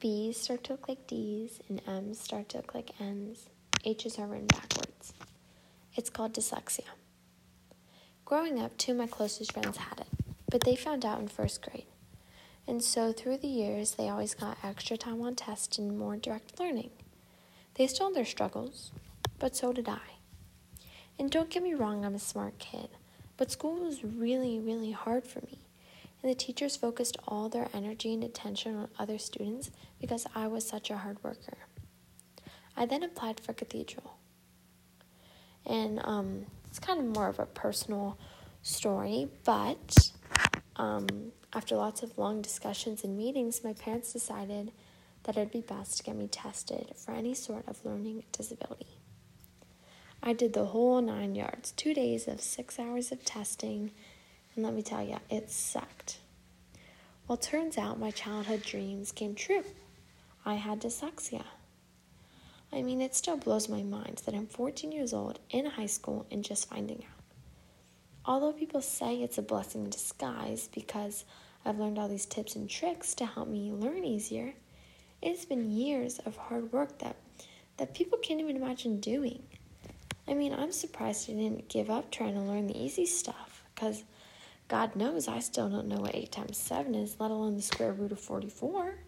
B's start to look like D's, and M's start to look like N's. H's are written backwards. It's called dyslexia. Growing up, two of my closest friends had it, but they found out in first grade. And so through the years, they always got extra time on tests and more direct learning. They still had their struggles, but so did I. And don't get me wrong, I'm a smart kid, but school was really, really hard for me. And the teachers focused all their energy and attention on other students because I was such a hard worker. I then applied for Cathedral. And um, it's kind of more of a personal story, but um, after lots of long discussions and meetings, my parents decided that it'd be best to get me tested for any sort of learning disability. I did the whole nine yards, two days of six hours of testing, and let me tell you, it sucked. Well, turns out my childhood dreams came true. I had dyslexia. I mean, it still blows my mind that I'm 14 years old in high school and just finding out. Although people say it's a blessing in disguise because I've learned all these tips and tricks to help me learn easier, it's been years of hard work that, that people can't even imagine doing. I mean, I'm surprised I didn't give up trying to learn the easy stuff because God knows I still don't know what 8 times 7 is, let alone the square root of 44.